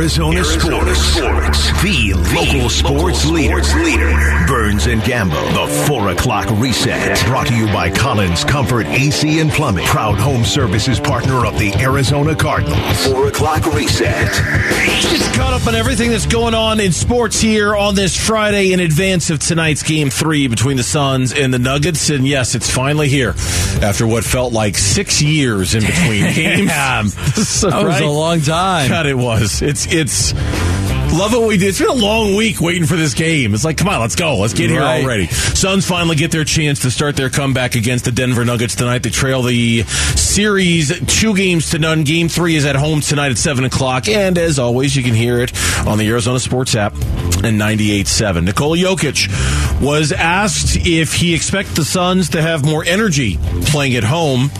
Arizona, Arizona sports. sports. The local sports, local leader. sports leader. Burns and Gambo. The 4 o'clock reset. Brought to you by Collins Comfort AC and Plumbing. Proud home services partner of the Arizona Cardinals. 4 o'clock reset. Just caught up on everything that's going on in sports here on this Friday in advance of tonight's game three between the Suns and the Nuggets. And yes, it's finally here after what felt like six years in between games. So, That was right? a long time. God, it was. It's it's. Love what we did. It's been a long week waiting for this game. It's like, come on, let's go. Let's get here Right. already. Suns finally get their chance to start their comeback against the Denver Nuggets tonight. They trail the series two games to none. Game three is at home tonight at 7 o'clock. And as always, you can hear it on the Arizona Sports app and 98.7. Nikola Jokic was asked if he expects the Suns to have more energy playing at home.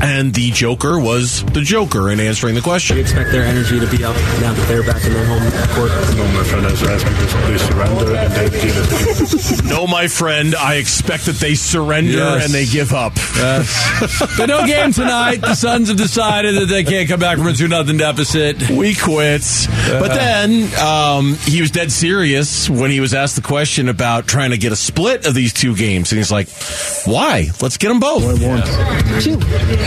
And the Joker was the Joker in answering the question. you expect their energy to be up now that they're back in their home court? No, my friend has asked me to surrender and they give it. No, my friend, I expect that they surrender Yes. and they give up. Yes. but no game tonight. The Suns have decided that they can't come back from a 2 0 deficit. We quit. But then um, he was dead serious when he was asked the question about trying to get a split of these two games. And he's like, why? Let's get them both. I want.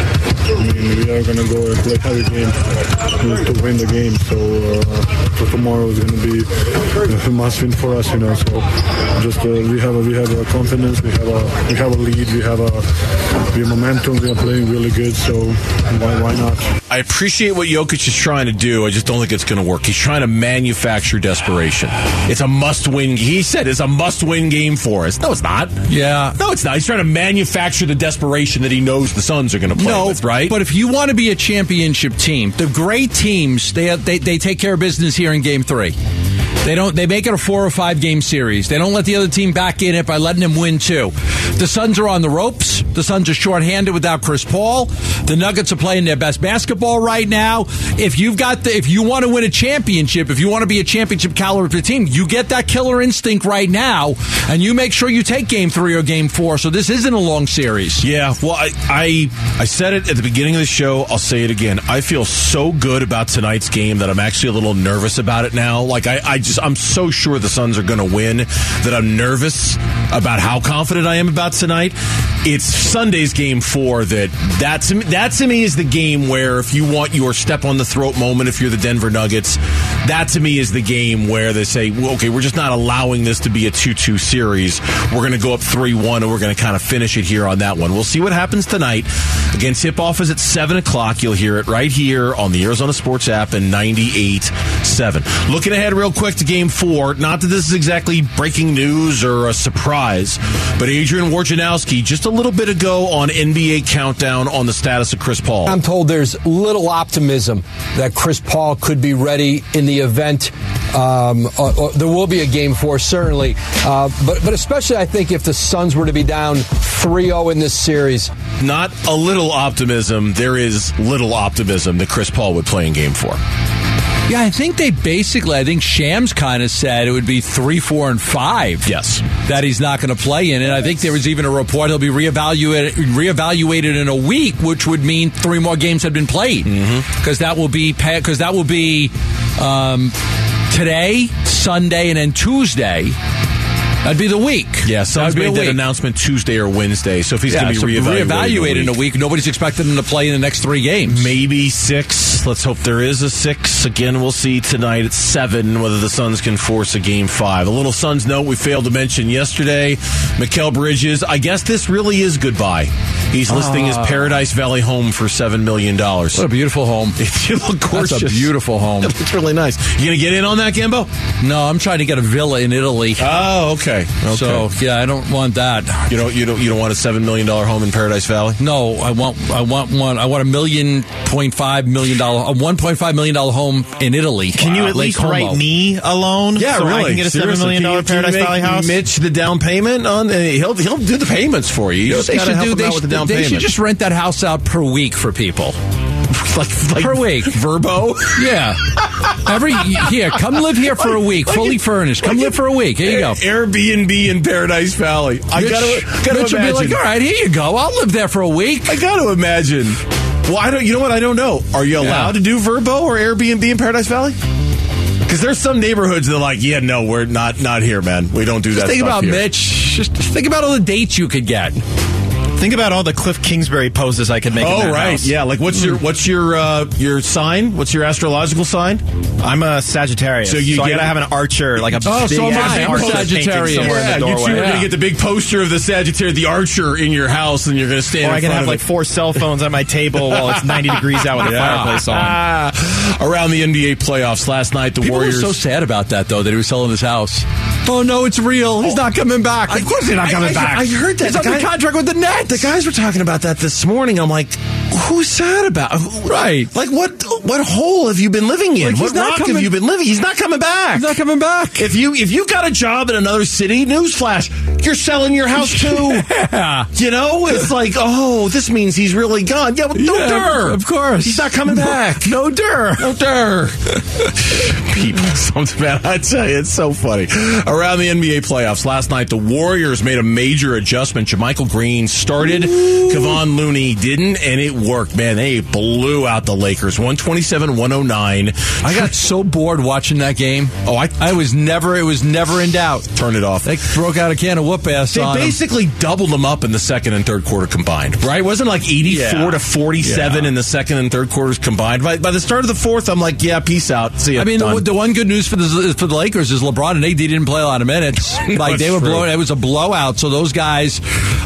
I mean, we are gonna go and play heavy game to win the game. So, uh, so tomorrow is gonna be a must win for us, you know. So just uh, we have a, we have a confidence, we have a we have a lead, we have a we have momentum, we are playing really good. So why why not? I appreciate what Jokic is trying to do. I just don't think it's going to work. He's trying to manufacture desperation. It's a must win. He said it's a must win game for us. No, it's not. Yeah. No, it's not. He's trying to manufacture the desperation that he knows the Suns are going to play No, with, right? But if you want to be a championship team, the great teams they they they take care of business here in Game Three. They don't. They make it a four or five game series. They don't let the other team back in it by letting them win two. The Suns are on the ropes. The Suns are shorthanded without Chris Paul. The Nuggets are playing their best basketball right now. If you've got the, if you want to win a championship, if you want to be a championship caliber team, you get that killer instinct right now, and you make sure you take Game Three or Game Four. So this isn't a long series. Yeah, well, I, I I said it at the beginning of the show. I'll say it again. I feel so good about tonight's game that I'm actually a little nervous about it now. Like I, I just I'm so sure the Suns are going to win that I'm nervous about how confident I am about tonight. It's Sunday's game four that that to me, that to me is the game where if you want your step on the throat moment, if you're the Denver Nuggets, that to me is the game where they say, well, okay, we're just not allowing this to be a two-two series. We're going to go up three-one, and we're going to kind of finish it here on that one. We'll see what happens tonight. Again, tip-off is at seven o'clock. You'll hear it right here on the Arizona Sports app and 98.7. Looking ahead real quick to Game Four. Not that this is exactly breaking news or a surprise, but Adrian Wojnarowski just a little bit ago on NBA Countdown on the status of Chris Paul. I'm told there's little optimism that Chris Paul could be ready in the event. Um, uh, uh, there will be a game four, certainly, uh, but but especially I think if the Suns were to be down 3-0 in this series, Not a little optimism. There is little optimism that Chris Paul would play in Game Four. Yeah, I think they basically, I think Shams kind of said it would be three, four, and five. Yes. That he's not going to play in. And I think there was even a report he'll be reevaluated, reevaluated in a week, which would mean three more games have been played. Because that will be, because that will be um, today, Sunday, and then Tuesday. That'd be the week. Yeah, Suns made that week. announcement Tuesday or Wednesday. So if he's Yeah, going to so be reevaluated, reevaluated in a week, nobody's expecting him to play in the next three games. maybe six. Let's hope there is a six. Again, we'll see tonight at seven whether the Suns can force a game five. A little Suns note we failed to mention yesterday. Mikal Bridges. I guess this really is goodbye. He's listing his ah. Paradise Valley home for seven million dollars. What a beautiful home. You look gorgeous. That's a beautiful home. It's really nice. You gonna get in on that, Gambo? No, I'm trying to get a villa in Italy. Oh, okay. Okay. So yeah, I don't want that. you don't you don't you don't want a seven million dollar home in Paradise Valley? No, I want I want one. I want a million point five million dollar a one point five million dollar home in Italy. Can you at Lake least Como. write me a loan? Yeah, so really. I can get a seven Seriously, million can dollar you- can you Paradise make Valley house. Mitch the down payment on. uh, He'll he'll do the payments for you. You just They gotta should help do. him They, out with the down they payment. should just rent that house out per week for people. Like, like Per week. Vrbo. Yeah, every here, come live here for a week, Like fully furnished. Come live for a week. Here you go. Airbnb in Paradise Valley. I gotta gotta Mitch will be like, all right, here you go. I'll live there for a week. I gotta imagine. Well, I don't. You know what? I don't know. Are you allowed to do Vrbo or Airbnb in Paradise Valley? Because there's some neighborhoods that are like, yeah, no, we're not not here, man. We don't do that. Think about here. Mitch. Just think about all the dates you could get. Think about all the Kliff Kingsbury poses I could make. in Oh that right, house. yeah. Like, what's your what's your uh, your sign? What's your astrological sign? I'm a Sagittarius, So so, you I get- gotta have an archer, like a Oh, big so am ass I. I'm a archer Sagittarius. somewhere in Yeah, the you two doorway. are going to get the big poster of the Sagittarius, the Archer, in your house, and you're going to stand. Or in I can front have like it. four cell phones on my table while it's 90 degrees out with the fireplace on. Ah, around the NBA playoffs last night, the People Warriors. were so sad about that, though, that he was selling his house. Oh, no, it's real. He's not coming back. Of course he's not coming I- I- back. I heard that. He's The under guy- contract with the Nets. the guys were talking about that this morning. I'm like, who's sad about? Who, Right. Like what? What hole have you been living in? Like, what rock coming- have you been living? He's not coming back. He's not coming back. If you if you got a job in another city, newsflash, you're selling your house too. Yeah. You know, it's like, oh, this means he's really gone. Yeah, well, no Yeah, dir. of course. he's not coming back. No dir. No dir. People, something man, I tell you, it's so funny. Around the NBA playoffs last night, the Warriors made a major adjustment. JaMychal Green started, Kevon Looney didn't, and it worked. Man, they blew out the Lakers, one twenty seven, one hundred nine. I got so bored watching that game. Oh, I- I was never. It was never in doubt. Turn it off. They broke out a can of whoop ass They basically doubled them up in the second and third quarter combined, right? Wasn't like 84 Yeah. to 47 Yeah. in the second and third quarters combined. By, by the start of the fourth, I'm like, yeah, peace out. See ya. I mean, the, the one good news for the for the Lakers is LeBron and AD didn't play a lot of minutes. like they were true. blowing. It was a blowout. So those guys,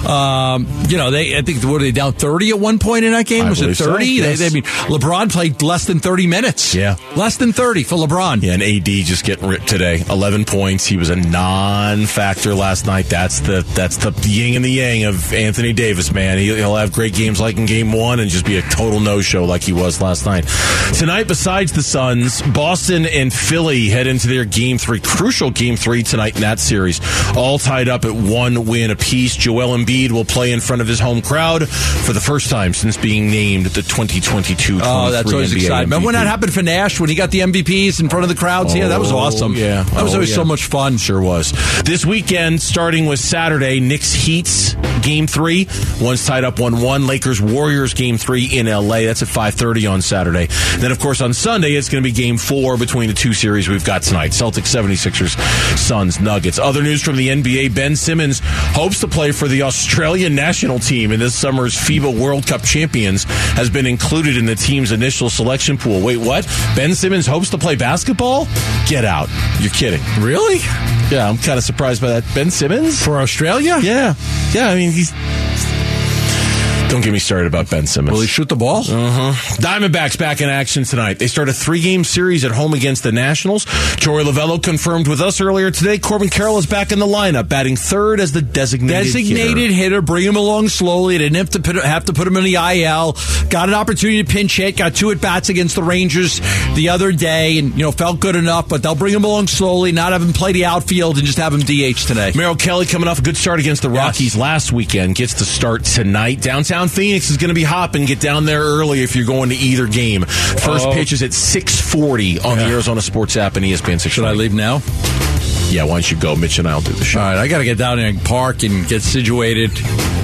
um, you know, they I think were they down thirty at one point in that game? I was it believe so, thirty? yes. They, I mean, LeBron played less than thirty minutes. Yeah. less than thirty for LeBron. Yeah, and AD just getting ripped today. Eleven points. He was a non-factor last night. That's the that's the yin and the yang of Anthony Davis, man. He, he'll have great games like in Game One, and just be a total no-show like he was last night. Tonight, besides the Suns, Boston and Philly head into their Game Three, crucial Game Three tonight in that series. All tied up at one win apiece. Joel Embiid will play in front of his home crowd for the first time since being named the 2022. Oh, that's always NBA exciting. Remember when that happened for Nash when he got the MVPs in front of the crowds? yeah, that was Oh, awesome. Yeah, that was Oh, always yeah. so much fun. Sure was. This weekend, starting with Saturday, Knicks Heats game three. One's tied up one one. Lakers Warriors game three in L.A. That's at five thirty on Saturday. Then, of course, on Sunday it's going to be game four between the two series we've got tonight: Celtics 76ers, Suns Nuggets. Other news from the NBA: Ben Simmons hopes to play for the Australian national team in this summer's FIBA World Cup champions. Has been included in the team's initial selection pool. Wait, what? Ben Simmons hopes to play basketball? Get out! You're kidding. Really? Yeah, I'm kind of surprised by that. Ben Simmons? For Australia? Yeah. Yeah, I mean, he's. Don't get me started about Ben Simmons. Will he shoot the ball? Uh-huh. Diamondbacks back in action tonight. They start a three game series at home against the Nationals. Torey Lovullo confirmed with us earlier today Corbin Carroll is back in the lineup, batting third as the designated, designated hitter. hitter. bring him along slowly. Didn't have to put, have to put him in the IL. Got an opportunity to pinch hit. Got two at bats against the Rangers the other day, and you know felt good enough. But they'll bring him along slowly, not have him play the outfield, and just have him DH today. Merrill Kelly coming off a good start against the Rockies last weekend gets to start tonight. Downtown Phoenix is going to be hopping. Get down there early if you're going to either game. First Oh. pitch is at 6:40 on the Arizona Sports app and ESPN 6. Should I leave now? Yeah, why don't you go? Mitch and I'll do the show. All right, I got to get down there and park and get situated.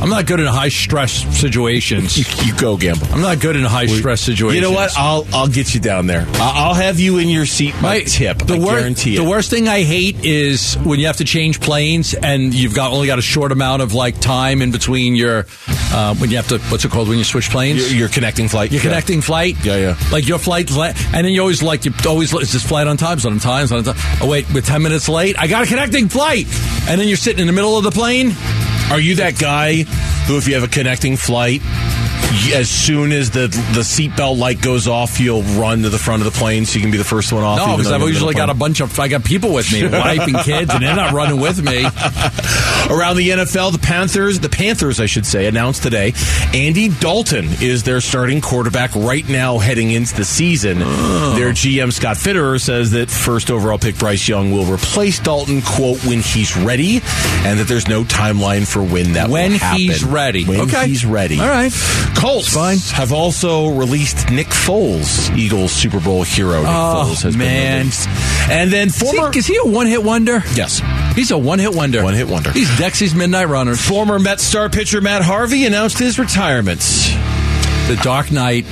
I'm not good in high stress situations. You, you go, Gambo. I'm not good in high stress situations. You know what? I'll I'll get you down there. I'll, I'll have you in your seat. My My tip. The, I wor- guarantee the worst thing I hate is when you have to change planes and you've got only got a short amount of like time in between your uh, when you have to what's it called when you switch planes. Your, your connecting flight. Your Yeah. connecting flight, Yeah, yeah. Like your flight, and then you always like you always is this flight on time? Is on time? Is on time? Oh wait, we're ten minutes late. I got a connecting flight, and then you're sitting in the middle of the plane. Are you that guy who, if you have a connecting flight, as soon as the the seatbelt light goes off, you'll run to the front of the plane so you can be the first one off? No, because I've you're in the usually got a bunch of I got people with me, wife and kids, and they're not running with me. Around the NFL, the Panthers, the Panthers, I should say, announced today Andy Dalton is their starting quarterback right now heading into the season. Oh. Their GM Scott Fitterer says that first overall pick Bryce Young will replace Dalton, quote, when he's ready, and that there's no timeline for when that When will happen. When he's ready. When Okay. he's ready. All right. Colts Fine. have also released Nick Foles, Eagles Super Bowl hero. Nick Oh, Foles has man. been released. And then Is he, former is he a one hit wonder? Yes. He's a one hit wonder. One-hit wonder. He's Dexy's Midnight Runners. Former Met star pitcher Matt Harvey announced his retirement. The Dark Knight.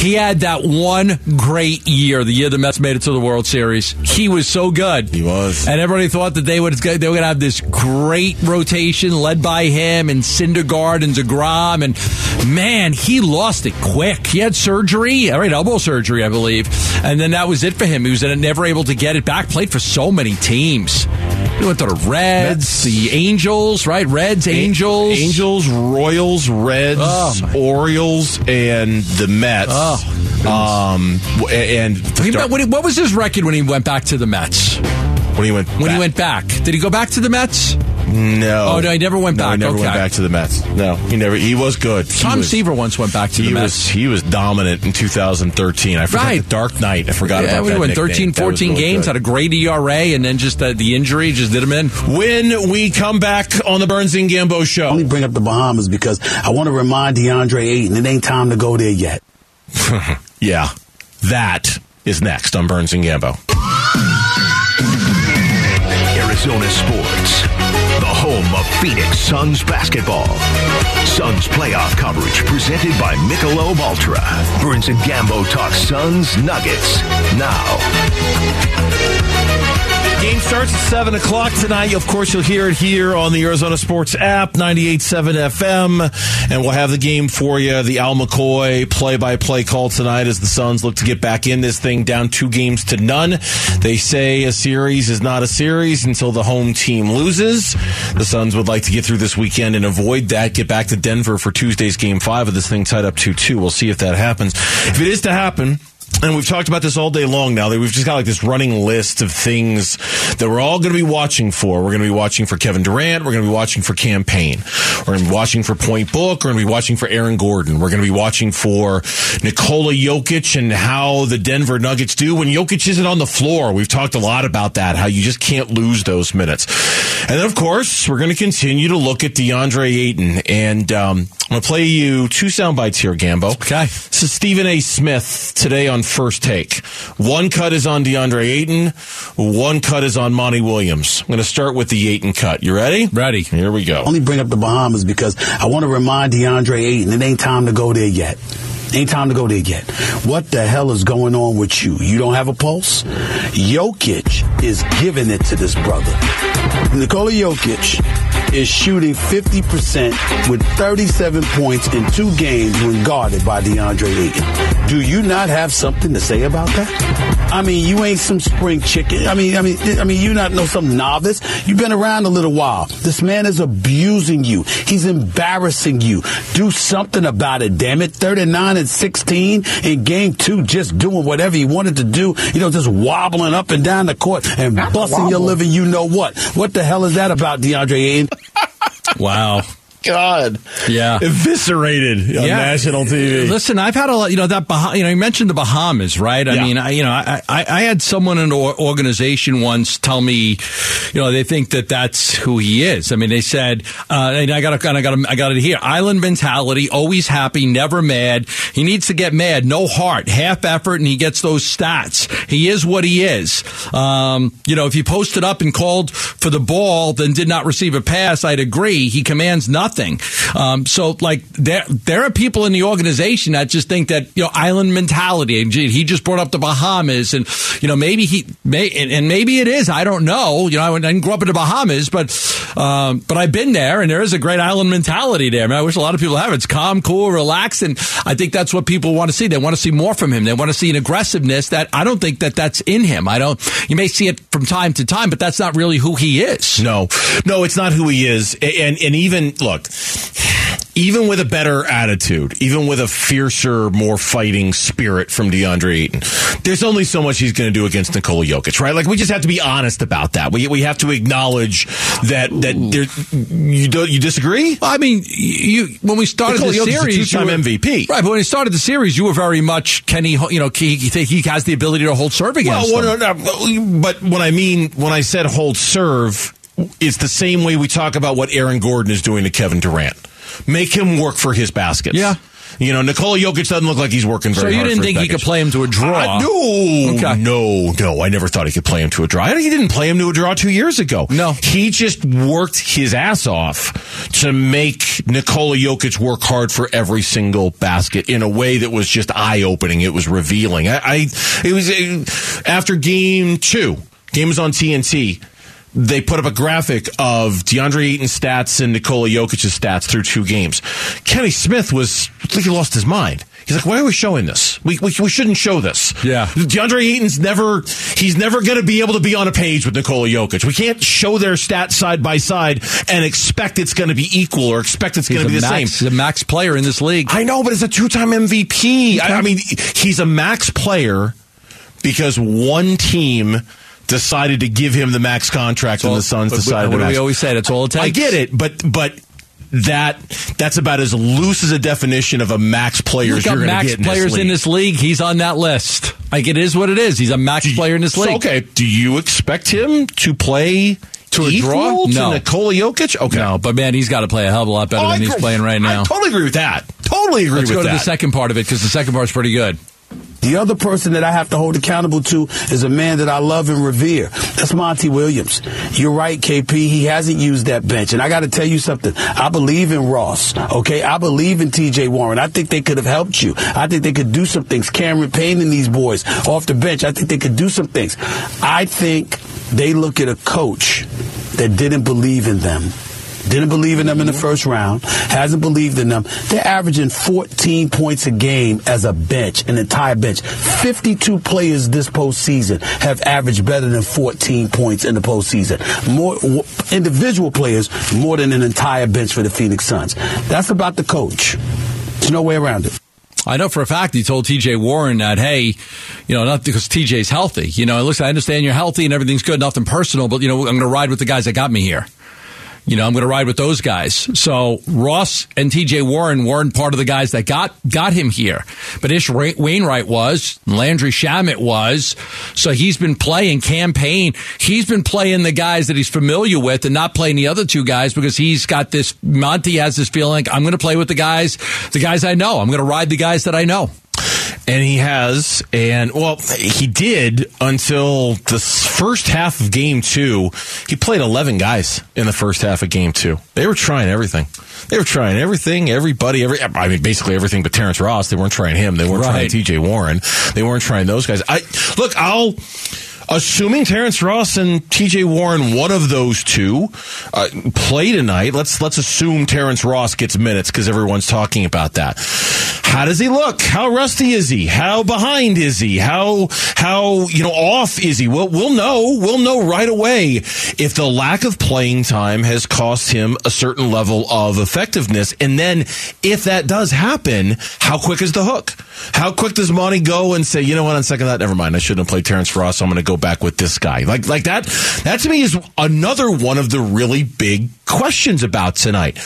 He had that one great year, the year the Mets made it to the World Series. He was so good. He was. And everybody thought that they would they were going to have this great rotation led by him and Syndergaard and Degrom. And man, he lost it quick. He had surgery, all right, elbow surgery, I believe, and then that was it for him. He was never able to get it back. Played for so many teams. He went to the Reds, the Angels, right? Reds, Angels, Angels, Royals, Reds, Oh, Orioles, and the Mets. Oh, um, and the He- what, what was his record when he went back to the Mets? when he went When back- he went back, did he go back to the Mets? No, Oh, no, he never went No, back. He never went back to the Mets. No, he never. He was good. He Tom was, Seaver once went back to He the was Mets. he was dominant in 2013. I forgot Right. the Dark Knight. I forgot Yeah, about we that. went nickname. 13, 14 really games, good. had a great ERA, and then just the, the injury just did him in. When we come back on the Burns and Gambo show, let me bring up the Bahamas because I want to remind DeAndre Ayton it ain't time to go there yet. yeah, that is next on Burns and Gambo. Arizona Sports, the home of Phoenix Suns basketball. Suns playoff coverage presented by Michelob Ultra. Burns and Gambo talk Suns Nuggets now. Game starts at 7 o'clock tonight. Of course, you'll hear it here on the Arizona Sports app, 98.7 FM. And we'll have the game for you. The Al McCoy play by play call tonight as the Suns look to get back in this thing down two games to none. They say a series is not a series until the home team loses. The Suns would like to get through this weekend and avoid that, get back to Denver for Tuesday's game five of this thing tied up 2 2. We'll see if that happens. If it is to happen, and we've talked about this all day long now. That we've just got like this running list of things that we're all going to be watching for. We're going to be watching for Kevin Durant. We're going to be watching for Cam Payne. We're going to be watching for Point Book. We're going to be watching for Aaron Gordon. We're going to be watching for Nikola Jokic and how the Denver Nuggets do when Jokic isn't on the floor. We've talked a lot about that. How you just can't lose those minutes. And then of course we're going to continue to look at DeAndre Ayton. And um, I'm going to play you two sound bites here, Gambo. Okay. This is Stephen A. Smith today on First Take. One cut is on DeAndre Ayton. One cut is on Monty Williams. I'm going to start with the Ayton cut. You ready? Ready. Here we go. Only bring up the Bahamas because I want to remind DeAndre Ayton it ain't time to go there yet. Ain't time to go there yet. What the hell is going on with you? You don't have a pulse? Jokic is giving it to this brother. Nikola Jokic is shooting 50% with 37 points in two games when guarded by DeAndre Ayton. Do you not have something to say about that? I mean, you ain't some spring chicken. I mean, I mean, I mean, you not know some novice. You've been around a little while. This man is abusing you. He's embarrassing you. Do something about it, damn it. 39 and 16 in game two, just doing whatever he wanted to do. You know, just wobbling up and down the court and busting your living. You know what? What the hell is that about, DeAndre Ayton? Wow. God. Yeah. Eviscerated on Yeah. national TV. Listen, I've had a lot. You know that. Bah- you know, you mentioned the Bahamas, right? I Yeah. mean, I, you know, I, I, I had someone in an organization once tell me, you know, they think that that's who he is. I mean, they said, uh, and I got, I got, I got it here. Island mentality, always happy, never mad. He needs to get mad, no heart, half effort, and he gets those stats. He is what he is. Um, you know, if he posted up and called for the ball, then did not receive a pass, I'd agree. He commands nothing. Um, so, like, there there are people in the organization that just think that you know island mentality. And he just brought up the Bahamas, and you know maybe he may and, and maybe it is. I don't know. You know, I didn't grow up in the Bahamas, but um, but I've been there, and there is a great island mentality there. I, mean, I wish a lot of people have. it. It's calm, cool, relaxed, and I think that's what people want to see. They want to see more from him. They want to see an aggressiveness that I don't think that that's in him. I don't. You may see it from time to time, but that's not really who he is. No, no, it's not who he is. And and even look, even with a better attitude, even with a fiercer, more fighting spirit from DeAndre Ayton, there's only so much he's going to do against Nikola Jokic, right? Like we just have to be honest about that. We we have to acknowledge that that there, you do, you disagree. I mean, you when we started Nikola the Jokic's a series, you two-time were- MVP. right? But when we started the series, you were very much can he, you know, he, he, he has the ability to hold serve against Well, no, no, but when I mean when I said hold serve, it's the same way we talk about what Aaron Gordon is doing to Kevin Durant. Make him work for his baskets. Yeah. You know, Nikola Jokic doesn't look like he's working very hard. So you hard didn't think he could play him to a draw? Uh, no, Okay. no, no. I never thought he could play him to a draw. I- He didn't play him to a draw two years ago. No. he just worked his ass off to make Nikola Jokic work hard for every single basket in a way that was just eye opening. It was revealing. I, I it was uh, after game two. Game was on TNT. They put up a graphic of DeAndre Ayton's stats and Nikola Jokic's stats through two games. Kenny Smith was, I think he lost his mind. He's like, why are we showing this? We, we, we shouldn't show this. Yeah. DeAndre Ayton's never, he's never going to be able to be on a page with Nikola Jokic. We can't show their stats side by side and expect it's going to be equal or expect it's going to be the max, same. he's a max player in this league. I know, but it's a two time MVP. I, I mean, he's a max player because one team decided to give him the max contract and the Suns decided what to do we always say? That's all it takes. I get it, but but that that's about as loose as a definition of a max player got you're max get in players this in this league. He's on that list. Like it is what it is. He's a max player in this So, league. okay, do you expect him to play To a draw? to No. Nikola Jokic? Okay. No, but man, he's got to play a hell of a lot better Oh, I than he's agree- playing right now. I totally agree with that. Totally agree Let's with go to the second part of it because the second part's pretty good. The other person that I have to hold accountable to is a man that I love and revere. That's Monty Williams. You're right, KP. He hasn't used that bench. And I got to tell you something. I believe in Ross. Okay. I believe in TJ Warren. I think they could have helped you. I think they could do some things. Cameron Payne and these boys off the bench. I think they could do some things. I think they look at a coach that didn't believe in them. Didn't believe in them in the mm-hmm. first round. Hasn't believed in them. They're averaging 14 points a game as a bench, an entire bench. 52 players this postseason have averaged better than 14 points in the postseason. More w- individual players more than an entire bench for the Phoenix Suns. That's about the coach. There's no way around it. I know for a fact he told TJ Warren that, hey, you know, not because TJ's healthy. You know, listen, I understand you're healthy and everything's good, nothing personal, but, you know, I'm going to ride with the guys that got me here. You know, I'm going to ride with those guys. So Ross and TJ Warren weren't part of the guys that got got him here, but Ish Wainwright was, Landry Shamet was. So he's been playing Cam Payne. He's been playing the guys that he's familiar with and not playing the other two guys because he's got this. Monty has this feeling. I'm going to play with the guys, the guys I know. I'm going to ride the guys that I know. And he has, and well, he did until the first half of game two. He played 11 guys in the first half of game two. They were trying everything. They were trying everything, everybody, every, I mean, basically everything but Terrence Ross. They weren't trying him. They weren't Right. trying TJ Warren. They weren't trying those guys. I, look, I'll, assuming Terrence Ross and TJ Warren, one of those two, uh, play tonight. Let's let's assume Terrence Ross gets minutes because everyone's talking about that. How does he look? How rusty is he? How behind is he? How how you know off is he? We'll we'll know. We'll know right away if the lack of playing time has cost him a certain level of effectiveness. And then if that does happen, how quick is the hook? How quick does Monty go and say, you know what, on second thought, never mind, I shouldn't have played Terrence Ross. So I'm going to go back with this guy. Like like that. That to me is another one of the really big questions about tonight.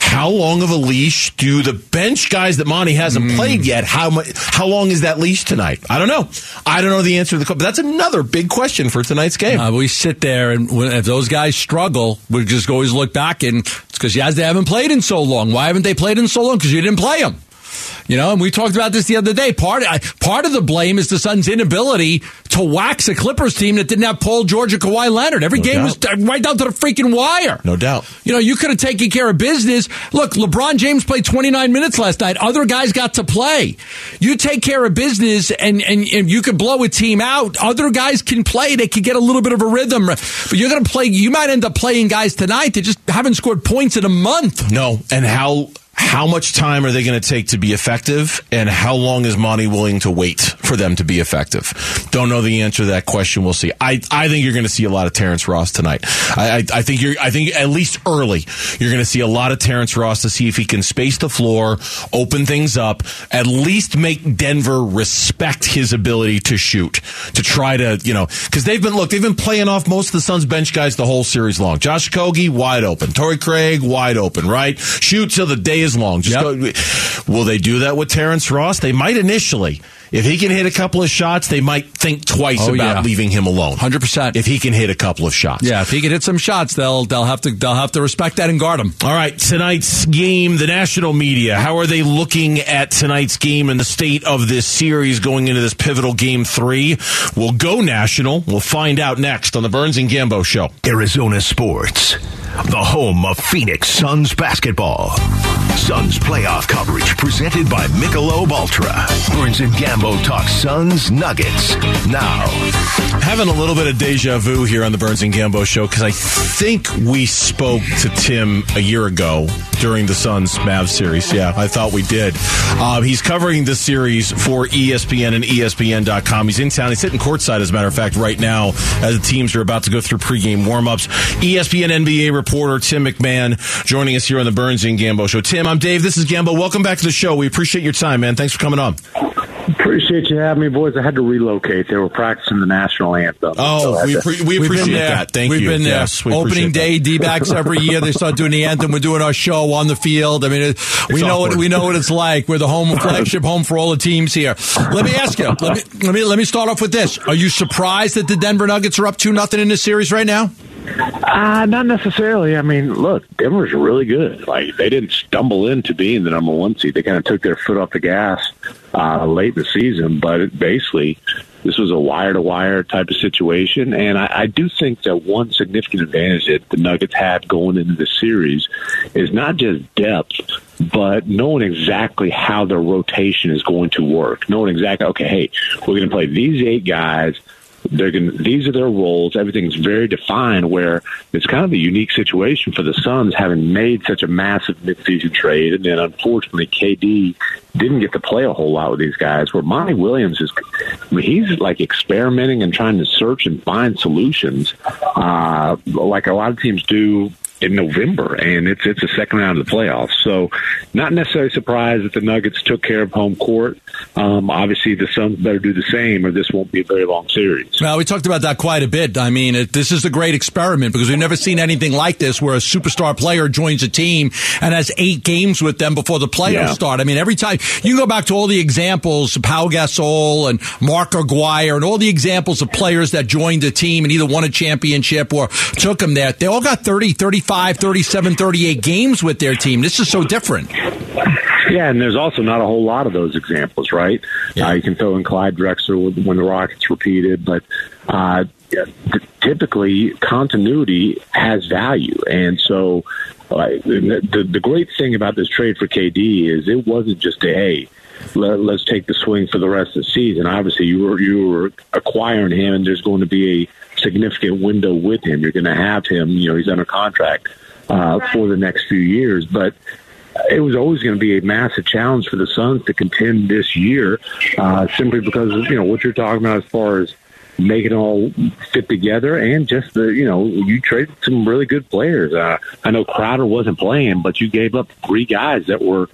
How long of a leash do the bench guys that Monty hasn't played yet? How much? how long is that leash tonight? I don't know. I don't know the answer to the question. But that's another big question for tonight's game. Uh, we sit there, and when, if those guys struggle, we just always look back, and it's because yes, they haven't played in so long. Why haven't they played in so long? Because you didn't play them. You know, and we talked about this the other day. Part part of the blame is the Suns' inability to wax a Clippers team that didn't have Paul George or Kawhi Leonard. Every No game was doubt. uh, right down to the freaking wire. no doubt. You know, you could have taken care of business. Look, LeBron James played 29 minutes last night. Other guys got to play. You take care of business and, and, and you could blow a team out. Other guys can play. They can get a little bit of a rhythm. But you're going to play, you might end up playing guys tonight that just haven't scored points in a month. No, and how how much time are they going to take to be effective, and how long is Monty willing to wait for them to be effective? Don't know the answer to that question. We'll see. I, I think you're going to see a lot of Terrence Ross tonight. I, I, I think you're I think at least early you're going to see a lot of Terrence Ross to see if he can space the floor, open things up, at least make Denver respect his ability to shoot, to try to you know because they've been look they've been playing off most of the Suns bench guys the whole series long. Josh Okogie wide open, Torrey Craig wide open, right? Shoot till the day is long. Just Yep. go, will they do that with Terrence Ross? They might initially. If he can hit a couple of shots, they might think twice Oh, about yeah. leaving him alone. Hundred percent. If he can hit a couple of shots. Yeah, if he can hit some shots, they'll they'll have to they'll have to respect that and guard him. All right, tonight's game, the national media, how are they looking at tonight's game and the state of this series going into this pivotal game three? We'll go national. We'll find out next on the Burns and Gambo Show. Arizona Sports, the home of Phoenix Suns basketball. Suns playoff coverage presented by Michelob Ultra. Burns and Gambo talk Suns Nuggets. Now, Having a little bit of deja vu here on the Burns and Gambo Show because I think we spoke to Tim a year ago during the Suns Mavs series. Yeah, I thought we did. Uh, he's covering the series for ESPN and ESPN.com. He's in town. He's sitting courtside, as a matter of fact, right now as the teams are about to go through pregame warmups. ESPN NBA reporter Tim McMahon joining us here on the Burns and Gambo Show. Tim, I'm Dave. This is Gambo. Welcome back to the show. We appreciate your time, man. Thanks for coming on. Appreciate you having me, boys. I had to relocate. They were practicing the national anthem. Oh, had we, to- appre- we appreciate been there. that. Thank We've you. been there. Yes, we Opening day, that. D backs every year. They start doing the anthem. We're doing our show on the field. I mean, it, we know what we know what it's like. We're the home flagship home for all the teams here. Let me ask you. Let me let me let me start off with this. Are you surprised that the Denver Nuggets are up two nothing in this series right now? Uh, not necessarily. I mean, look, Denver's really good. Like they didn't stumble into being the number one seed. They kind of took their foot off the gas uh, late in the season, but it basically this was a wire to wire type of situation. And I, I do think that one significant advantage that the Nuggets had going into the series is not just depth, but knowing exactly how their rotation is going to work. Knowing exactly, okay, hey, we're going to play these eight guys they're going these are their roles. Everything's very defined. Where it's kind of a unique situation for the Suns, having made such a massive midseason trade, and then unfortunately KD didn't get to play a whole lot with these guys. Where Monty Williams is, I mean, he's like experimenting and trying to search and find solutions, uh, like a lot of teams do in November, and it's it's a second round of the playoffs. So, not necessarily surprised that the Nuggets took care of home court. Um, obviously, the Suns better do the same, or this won't be a very long series. Well, we talked about that quite a bit. I mean, it, this is a great experiment because we've never seen anything like this where a superstar player joins a team and has eight games with them before the playoffs Yeah. start. I mean, every time you can go back to all the examples, Pau Gasol and Mark Aguirre and all the examples of players that joined a team and either won a championship or took them there. They all got 30, 35, 37, 38 games with their team. This is so different. Yeah, and there's also not a whole lot of those examples, right? Uh, you can throw in Clyde Drexler when the Rockets repeated, but uh, typically continuity has value, and so uh, the, the great thing about this trade for KD is it wasn't just a hey. Let, let's take the swing for the rest of the season. Obviously, you were you were acquiring him, and there's going to be a significant window with him. You're going to have him. You know, he's under contract uh, for the next few years, but it was always going to be a massive challenge for the Suns to contend this year, uh, simply because you know what you're talking about as far as making it all fit together, and just the you know you traded some really good players. Uh, I know Crowder wasn't playing, but you gave up three guys that were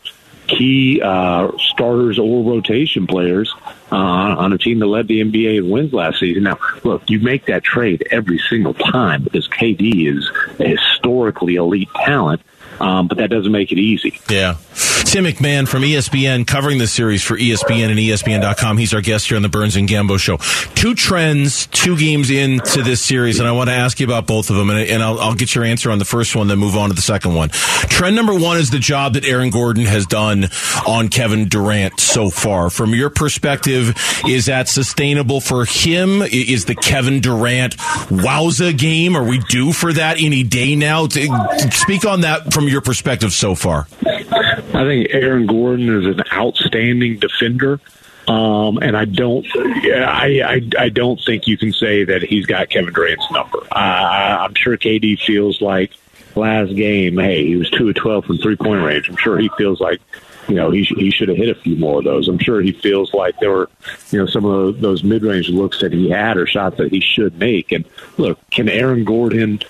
key uh, starters or rotation players uh, on a team that led the NBA in wins last season. Now, look, you make that trade every single time because KD is a historically elite talent, um, but that doesn't make it easy. Yeah. Tim McMahon from ESPN covering the series for ESPN and ESPN.com. He's our guest here on the Burns and Gambo show. Two trends, two games into this series, and I want to ask you about both of them, and, and I'll, I'll get your answer on the first one, then move on to the second one. Trend number one is the job that Aaron Gordon has done on Kevin Durant so far. From your perspective, is that sustainable for him? Is the Kevin Durant wowza game? Are we due for that any day now? To- Speak on that from your perspective so far. I think Aaron Gordon is an outstanding defender. Um, and I don't, I, I, I don't think you can say that he's got Kevin Durant's number. Uh, I'm sure KD feels like last game, hey, he was two of twelve from three point range. I'm sure he feels like, you know, he he should have hit a few more of those. I'm sure he feels like there were, you know, some of those mid range looks that he had or shots that he should make. And look, can Aaron Gordon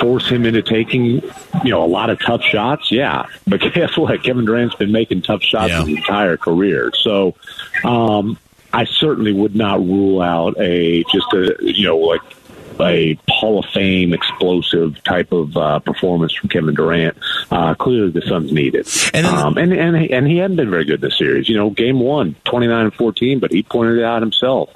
force him into taking, you know, a lot of tough shots? Yeah. But guess what? Kevin Durant's been making tough shots Yeah. his entire career. So um, I certainly would not rule out a just a you know like a Hall of Fame explosive type of uh, performance from Kevin Durant, uh, clearly the Suns need it. And, um, and and and he hadn't been very good this series. You know, game one, 29 and 14, but he pointed it out himself.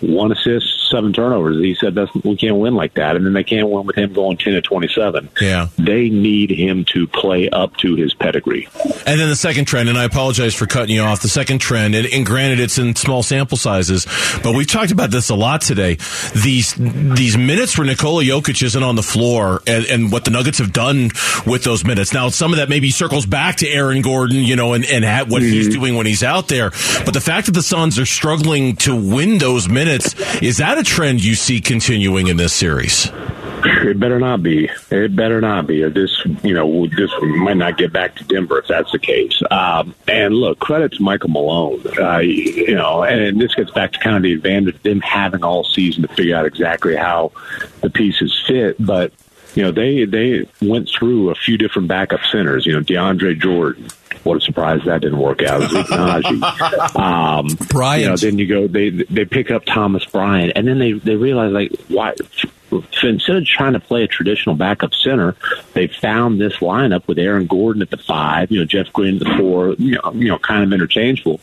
One assist, seven turnovers. He said that's we can't win like that, and then they can't win with him going 10 to 27. Yeah. They need him to play up to his pedigree. And then the second trend, and I apologize for cutting you off. The second trend, and, and granted, it's in small sample sizes, but we've talked about this a lot today. These these minutes where Nikola Jokic isn't on the floor, and, and what the Nuggets have done with those minutes. Now, some of that maybe circles back to Aaron Gordon, you know, and, and ha- what mm-hmm. he's doing when he's out there. But the fact that the Suns are struggling to win those minutes is that a trend you see continuing in this series? It better not be. It better not be. This, you know, this might not get back to Denver if that's the case. Um, and look, credit to Michael Malone. Uh, you know, and this gets back to kind of the advantage of them having all season to figure out exactly how the pieces fit. But you know, they they went through a few different backup centers. You know, DeAndre Jordan. What a surprise that didn't work out. Zeke Nnaji. Um, Bryant. You know, then you go. They they pick up Thomas Bryant, and then they they realize like why instead of trying to play a traditional backup center, they found this lineup with Aaron Gordon at the five, you know, Jeff Green at the four, you know, you know kind of interchangeable.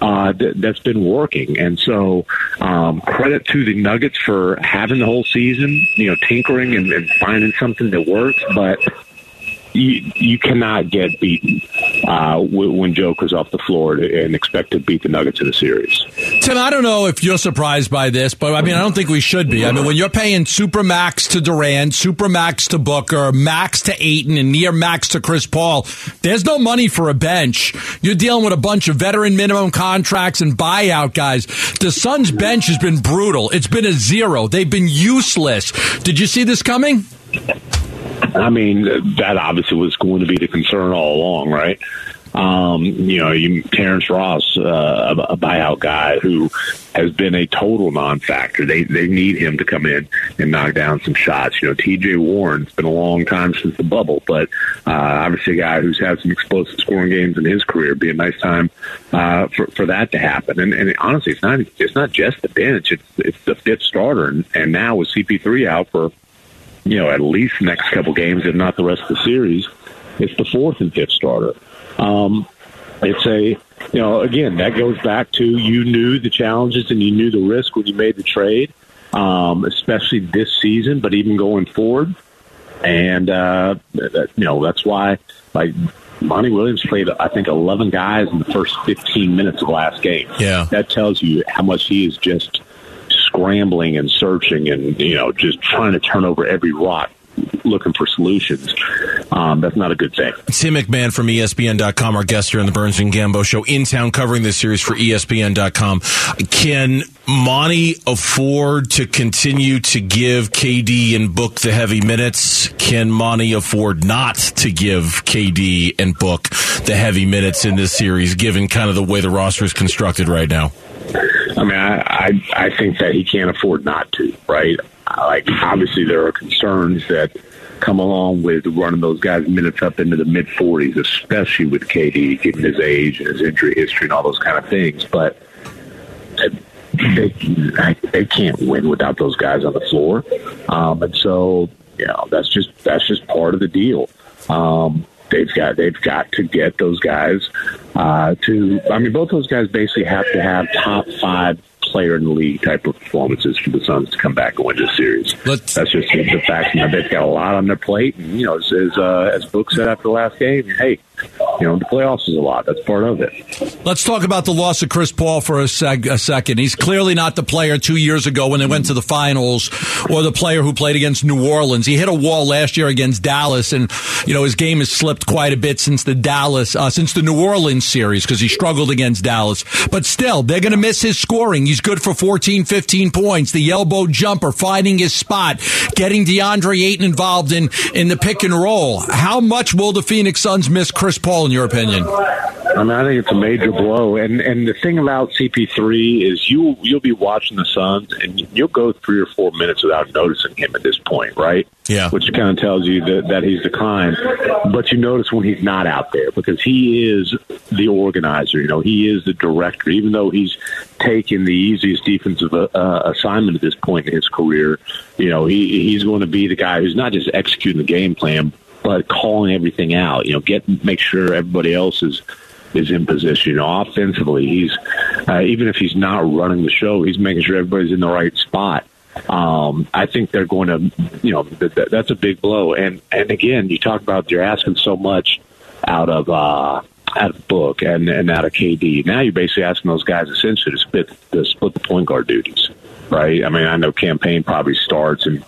Uh, th- that's been working, and so um, credit to the Nuggets for having the whole season, you know, tinkering and, and finding something that works, but you, you cannot get beaten uh, when Joker's off the floor and expect to beat the Nuggets in a series. Tim, I don't know if you're surprised by this, but I mean, I don't think we should be. I mean, when you're paying super max to Durant, super max to Booker, max to Ayton, and near max to Chris Paul, there's no money for a bench. You're dealing with a bunch of veteran minimum contracts and buyout guys. The Suns bench has been brutal. It's been a zero. They've been useless. Did you see this coming? I mean, that obviously was going to be the concern all along, right? Um, you know, you, Terrence Ross, uh, a, buyout guy who has been a total non-factor. They they need him to come in and knock down some shots. You know, T.J. Warren. It's been a long time since the bubble, but uh, obviously a guy who's had some explosive scoring games in his career. It'd be a nice time uh, for for that to happen. And, and honestly, it's not it's not just the bench. It's it's the fifth starter, and, and now with CP3 out for you know, at least next couple games, if not the rest of the series, it's the fourth and fifth starter. Um, it's a, you know, again, that goes back to you knew the challenges and you knew the risk when you made the trade, um, especially this season, but even going forward. And, uh, that, you know, that's why, like, Monty Williams played, I think, 11 guys in the first 15 minutes of last game. Yeah. That tells you how much he is just scrambling and searching and you know just trying to turn over every rock looking for solutions. Um, that's not a good thing. Tim McMahon from ESPN.com, our guest here on the Burns and Gambo show, in town covering this series for ESPN.com. Can Monty afford to continue to give KD and Book the heavy minutes? Can Monty afford not to give KD and Book the heavy minutes in this series, given kind of the way the roster is constructed right now? I mean, I, I I think that he can't afford not to, right? Like, obviously, there are concerns that come along with running those guys minutes up into the mid 40s, especially with KD, given his age and his injury history and all those kind of things. But they they can't win without those guys on the floor, um, and so you know that's just that's just part of the deal. Um, they've got they've got to get those guys uh, to. I mean, both those guys basically have to have top five player in the league type of performances for the Suns to come back and win this series. Let's- That's just the fact. Know, they've got a lot on their plate, and you know, as as, uh, as Book said after the last game, hey, you know, the playoffs is a lot. That's part of it. Let's talk about the loss of Chris Paul for a, sec- a second. He's clearly not the player two years ago when they went to the finals or the player who played against New Orleans. He hit a wall last year against Dallas and, you know, his game has slipped quite a bit since the Dallas, uh, since the New Orleans series because he struggled against Dallas. But still, they're going to miss his scoring. He's good for 14, 15 points. The elbow jumper, finding his spot, getting DeAndre Ayton involved in, in the pick and roll. How much will the Phoenix Suns miss Chris Paul in your opinion? I mean, I think it's a major blow. And and the thing about CP3 is you you'll be watching the Suns and you'll go three or four minutes without noticing him at this point, right? Yeah. Which kind of tells you that that he's declined. But you notice when he's not out there because he is the organizer. You know, he is the director. Even though he's taken the easiest defensive uh, assignment at this point in his career, you know, he he's going to be the guy who's not just executing the game plan but calling everything out. You know, get make sure everybody else is is in position. You know, offensively, he's uh, even if he's not running the show, he's making sure everybody's in the right spot. Um, I think they're going to, you know, th- th- that's a big blow. And and again, you talk about they're asking so much out of uh, out of Book and and out of KD. Now you're basically asking those guys essentially to split to split the point guard duties right? I mean, I know Cam Payne probably starts and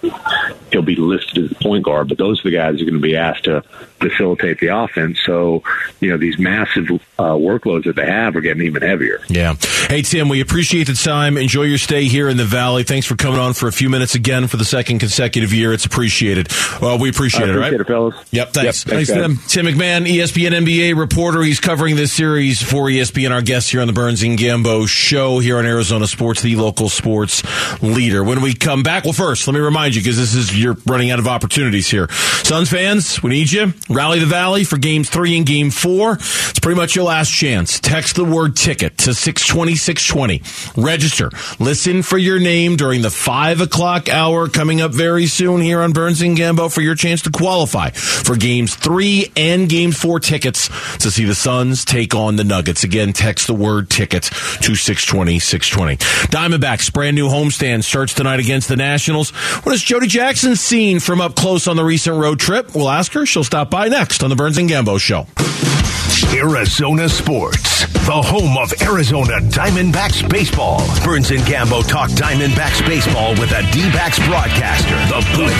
he'll be listed as the point guard, but those are the guys who are going to be asked to facilitate the offense. So, you know, these massive uh, workloads that they have are getting even heavier. Yeah. Hey, Tim, we appreciate the time. Enjoy your stay here in the Valley. Thanks for coming on for a few minutes again for the second consecutive year. It's appreciated. Well, we appreciate, I it, right? it, fellas. Yep, thanks. Yep, thanks, Tim. Tim McMahon, ESPN NBA reporter. He's covering this series for ESPN, our guest here on the Burns and Gambo show here on Arizona Sports, the local sports leader. When we come back, well, first, let me remind you, because this is, you're running out of opportunities here. Suns fans, we need you. Rally the Valley for games three and game four. It's pretty much your last chance. Text the word ticket to 620 620. Register. Listen for your name during the five o'clock hour coming up very soon here on Burns and Gambo for your chance to qualify for games three and game four tickets to see the Suns take on the Nuggets. Again, text the word ticket to 620 620. Diamondbacks brand new homestand starts tonight against the Nationals. What has Jody Jackson seen from up close on the recent road trip? We'll ask her. She'll stop by next on the Burns and Gambo show. Arizona Sports, the home of Arizona Diamondbacks baseball. Burns and Gambo talk Diamondbacks baseball with a D-backs broadcaster, the booth.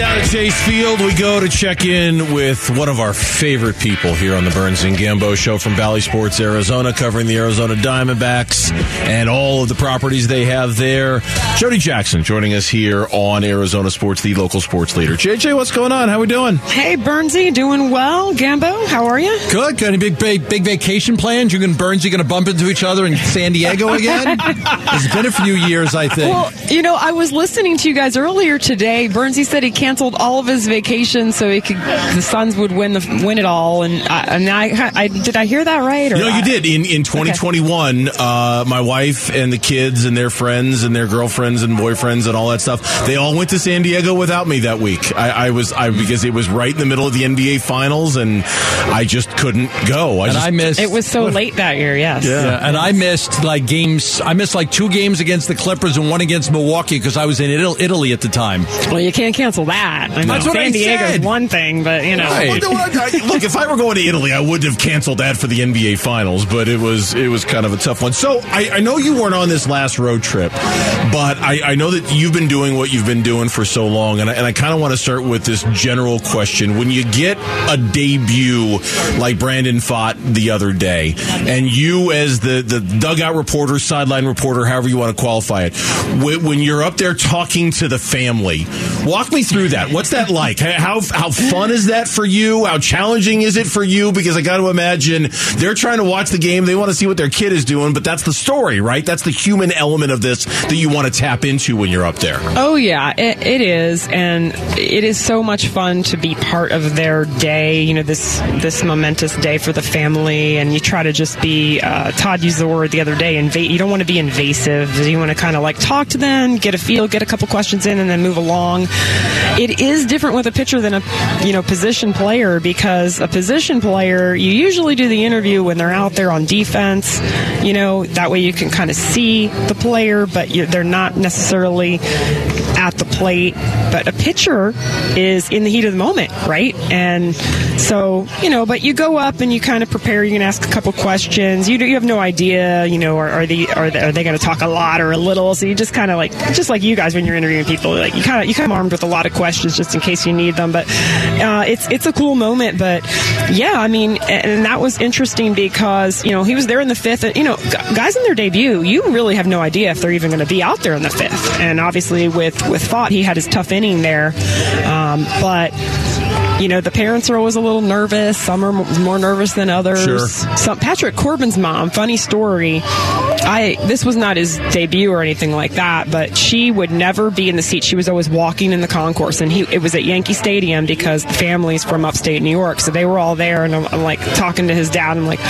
Down at Chase Field, we go to check in with one of our favorite people here on the Burns and Gambo show from Bally Sports Arizona, covering the Arizona Diamondbacks and all of the properties they have there. Jody Jackson joining us here on Arizona Sports, the local sports leader. JJ, what's going on? How are we doing? Hey, Burnsy, doing well. Gambo, how are you? Good. Got any big, big, big vacation plans? You and Burnsy going to bump into each other in San Diego again? it's been a few years, I think. Well, you know, I was listening to you guys earlier today. Burnsy said he canceled all of his vacations so he could the Suns would win the win it all. And I, and I, I did I hear that right? Or No, you did. In in 2021, uh, my wife and the kids and their friends and their girlfriends and boyfriends and all that stuff, they all went to San Diego without me that week. I, I was I because it was right in the middle of the NBA finals and I just couldn't go. I and just, I missed. It was so late that year. Yes. Yeah, and I missed like games. I missed like two games against the Clippers and one against Milwaukee because I was in Italy at the time. Well, you can't cancel that. I mean, That's what San I Diego's said. one thing, but you know. Right. Well, no, I- I- Look, if I were going to Italy, I wouldn't have canceled that for the NBA Finals, but it was it was kind of a tough one. So I, I know you weren't on this last road trip, but I, I know that you've been doing what you've been doing for so long, and I, and I kind of want to start with this general question: When you get a debut like Brandon Pfaadt the other day, and you as the the dugout reporter, sideline reporter, however you want to qualify it, when, when you're up there talking to the family, walk me through that. What's that like? How how fun is that for you? How challenging is it for you? Because I got to imagine they're trying to watch the game. They want to see what their kid is doing, but that's the story, right? That's the human element of this that you want to tap into when you're up there. Oh yeah, it, it is, and it is so much fun to be part of their day. You know, this this momentous day for the family, and you try to just be. Uh, Todd used the word the other day. Inva- you don't want to be invasive. You want to kind of like talk to them, get a feel, get a couple questions in, and then move along. It is different with a pitcher than a you know position player because a position player you usually do the interview when they're out there on defense. You know that way you can kind of see the player, but you, they're not necessarily at the plate. But a pitcher is in the heat of the moment, right? And so, you know, but you go up and you kind of prepare. You can ask a couple questions. You, do- you have no idea, you know, are, are they are they, they going to talk a lot or a little? So you just kind of like, just like you guys when you're interviewing people, like you kind of you kind of armed with a lot of questions just in case you need them. But uh, it's it's a cool moment. But yeah, I mean, and that was interesting because you know he was there in the fifth. And, you know, guys in their debut, you really have no idea if they're even going to be out there in the fifth. And obviously with with Pfaadt, he had his tough inning there, um, but you know, the parents are always a little nervous. Some are more nervous than others. Sure. Some, Patrick Corbin's mom, funny story. I this was not his debut or anything like that, but she would never be in the seat. She was always walking in the concourse, and he it was at Yankee Stadium because the family's from upstate New York, so they were all there. And I'm, I'm like talking to his dad. I'm like,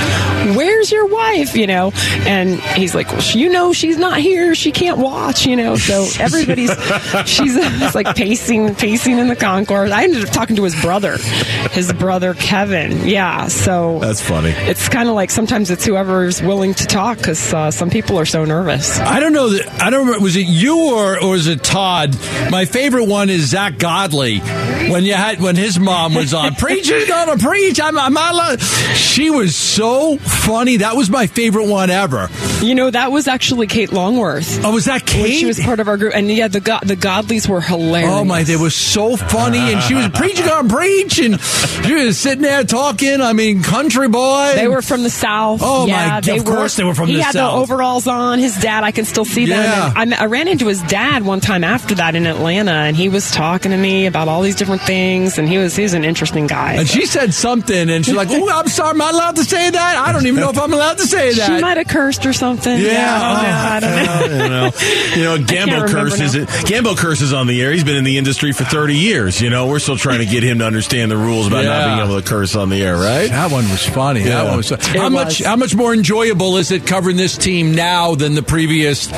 "Where's your wife?" You know, and he's like, well, "You know, she's not here. She can't watch." You know, so everybody's she's like pacing, pacing in the concourse. I ended up talking to his brother, his brother Kevin. Yeah, so That's funny. it's kind of like sometimes it's whoever's willing to talk because uh, some people are so nervous. I don't know that. I don't remember. Was it you or, or was it Todd? My favorite one is Zack Godley when you had when his mom was on. Preacher's gonna preach. I'm, I'm not. allowed-" She was so funny. That was my favorite one ever. You know, that was actually Kate Longworth. Oh, was that Kate? she was part of our group, and yeah, the God, the Godleys were hilarious. Oh my! They were so funny, and she was preaching on preach, and she was sitting there talking. I mean, country boy. They were from the south. Oh, my- yeah, of they course they were from the South. he the had South. the overalls on. His dad, I can still see them. Yeah. And I, I ran into his dad one time after that in Atlanta, and he was talking to me about all these different things, and he was he was an interesting guy. And she said something, and she's like, "Oh, I'm sorry, am I allowed to say that? I don't even know if I'm allowed to say that." She might have cursed or something. Yeah. I don't know. I don't know. you know, you know, Gambo remember curses. now. It. Gambo curses on the air. He's been in the industry for thirty years. You know, we're still trying to get him to understand the rules about not being able to curse on the air, right? That one was funny. Yeah. That one was. How was. much? How much more enjoyable is it covering this team now than the previous,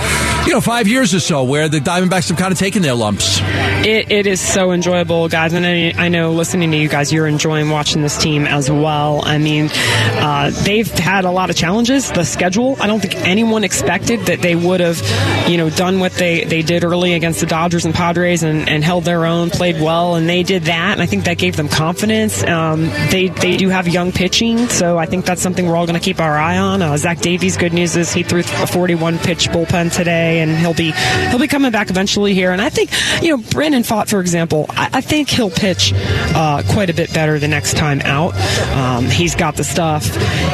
you know, five years or so, where the Diamondbacks have kind of taken their lumps? It, it is so enjoyable, guys, and I, I know listening to you guys, you're enjoying watching this team as well. I mean, uh, they've had a lot of challenges. The schedule, I don't think anyone expected that they would have, you know, done what they, they did early against the Dodgers and Padres and, and held their own, played well, and they did that, and I think that gave them confidence. Um, they they do have young pitching, so I think that's something we're all going to keep our eye on. Uh, Zach Davies, good news is he threw a 41 pitch bullpen today, and he'll be he'll be coming back eventually here. And I think you know Brandon Pfaadt, for example, I, I think he'll pitch uh, quite a bit better the next time out. Um, he's got the stuff.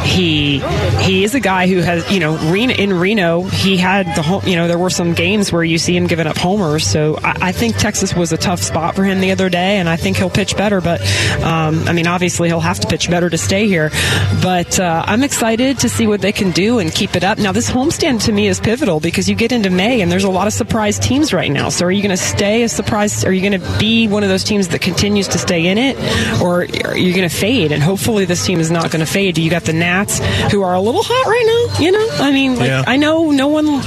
He he is a guy who has you know Reno, in Reno he had the home. You know there were some games where you see him giving up homers. So I, I think Texas was a tough spot for him the other day, and I think he'll pitch better. But um, I mean, obviously he'll have to pitch better to stay here. But uh, I'm excited to see what they can do and keep it up. Now this homestand to me is pivotal because you get into May and there's a lot of surprise teams right now. So are you going to stay a surprise? Are you going to be one of those teams that continues to stay in it, or are you going to fade? And hopefully this team is not going to fade. You got the Nats who are a little hot right now. You know, I mean, like, Yeah. I know no one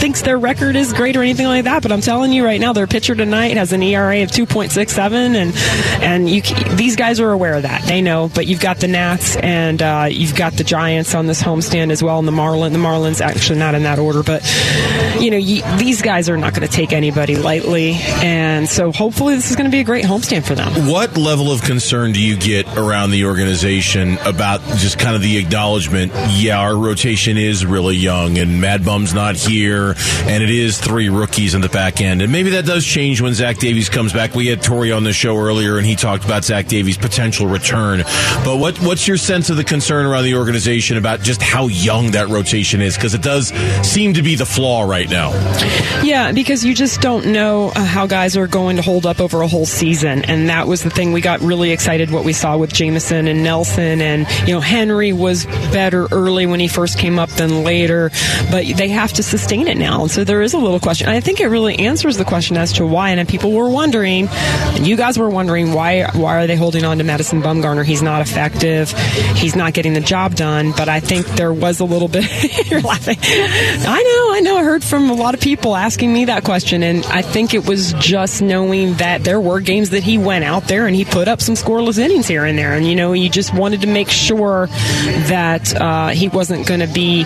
thinks their record is great or anything like that, but I'm telling you right now, their pitcher tonight has an ERA of 2.67, and and you these guys are aware of that. They know. But you've got the Nats and uh, you've got the Giants on this homestand as well, and the Marlin. The Marlins actually not in that order, but you know you, these guys are not going to take anybody lightly, and so hopefully this is going to be a great homestand for them. What level of concern do you get around the organization about just kind of the acknowledgement? Yeah, our rotation is really young, and Mad Bum's not here, and it is three rookies in the back end, and maybe that does change when Zach Davies comes back. We had Torey on the show earlier, and he talked about Zach Davies' potential return. But what what's your sense of the concern around the organization about just how young that rotation is? Because it does seem to be the flaw right now. Yeah, because you just don't know uh, how guys are going to hold up over a whole season, and that was the thing. We got really excited what we saw with Jameson and Nelson, and you know Henry was better early when he first came up than later, but they have to sustain it now, and so there is a little question. I think it really answers the question as to why, and people were wondering, and you guys were wondering why why are they holding on to Madison Bumgarner? He's not effective, he's not getting the job done, but I think there was a little bit. you're laughing. I know, I know. I heard from a lot of people asking me that question, and I think it was just knowing that there were games that he went out there and he put up some scoreless innings here and there, and you know, you just wanted to make sure that uh, he wasn't going to be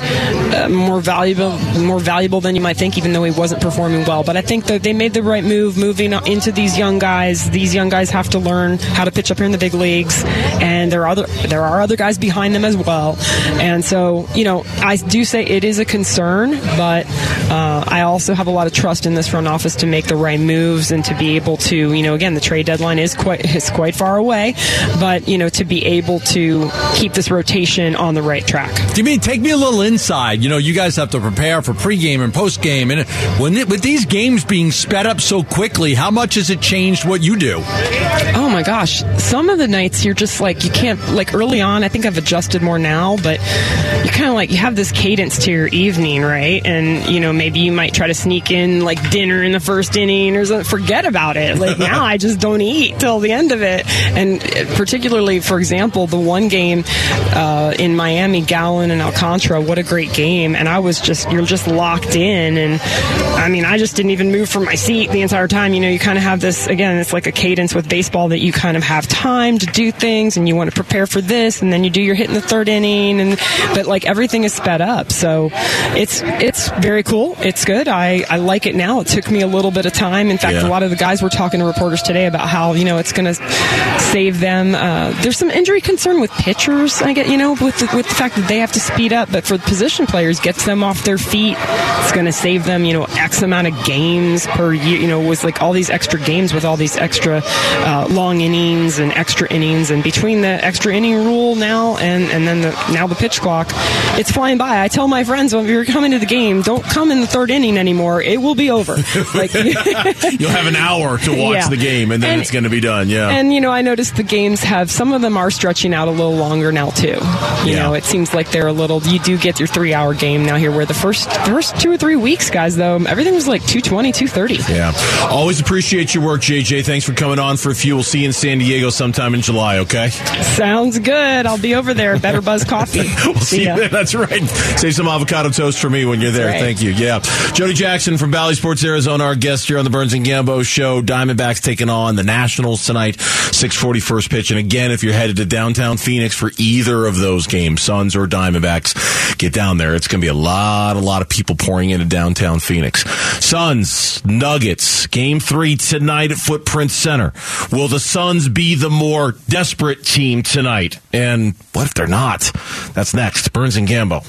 uh, more valuable, more valuable than you might think, even though he wasn't performing well. But I think that they made the right move moving into these young guys. These young guys have to learn how to pitch up here in the big leagues, and there are other there are other guys behind them as well. And so, you know, I do say it is a concern, but Uh, I also have a lot of trust in this front office to make the right moves and to be able to, you know, again, the trade deadline is quite is quite far away, but you know, to be able to keep this rotation on the right track. Do you mean take me a little inside? You know, you guys have to prepare for pregame and postgame, and when it, with these games being sped up so quickly, how much has it changed what you do? Oh my gosh, some of the nights you're just like you can't like early on. I think I've adjusted more now, but you kind of like you have this cadence to your evening, right? And you know maybe you might try to sneak in like dinner in the first inning or something. Forget about it. Like now, I just don't eat till the end of it. And particularly, for example, the one game uh, in Miami, Gallen and Alcantara. What a great game! And I was just you're just locked in, and I mean I just didn't even move from my seat the entire time. You know, you kind of have this again. It's like a cadence with baseball that you kind of have time to do things, and you want to prepare for this, and then you do your hit in the third inning, and but like everything is sped up. So it's it's very cool. It's good. I, I like it now. It took me a little bit of time. In fact, Yeah. a lot of the guys were talking to reporters today about how you know it's going to save them. Uh, there's some injury concern with pitchers. I get you know with the, with the fact that they have to speed up, but for the position players, gets them off their feet. It's going to save them you know x amount of games per year. You know, with like all these extra games with all these extra uh, long innings and extra innings, and between the extra inning rule now and and then the now the pitch clock, it's flying by. I tell my friends when you're coming to the game, don't come in the third inning anymore. It will be over. Like You'll have an hour to watch Yeah. the game, and then And- it's going to be done. Yeah. And you know, I noticed the games have some of them are stretching out a little longer now too. You Yeah. know, it seems like they're a little. You do get your three hour game now here, where the first first two or three weeks, guys, though everything was like 220, 230. yeah. Always appreciate your work, JJ. Thanks for coming on for a few. We'll see you in San Diego sometime in July, okay? Sounds good. I'll be over there. Better Buzz Coffee. We'll see ya. you there. That's right. Save some avocado toast for me when you're there. right. Thank you. Yeah. Jody Jackson from Bally Sports Arizona, our guest here on the Burns and Gambo show. Diamondbacks taking on the Nationals tonight, 640 first pitch. And again, if you're headed to downtown Phoenix for either of those games, Suns or Diamondbacks, get down there. It's going to be a lot, a lot of people pouring into downtown Phoenix. Suns, Nuggets, game three tonight at Footprint Center. Will the Suns be the more desperate team tonight? And what if they're not? That's next. Burns and Gambo.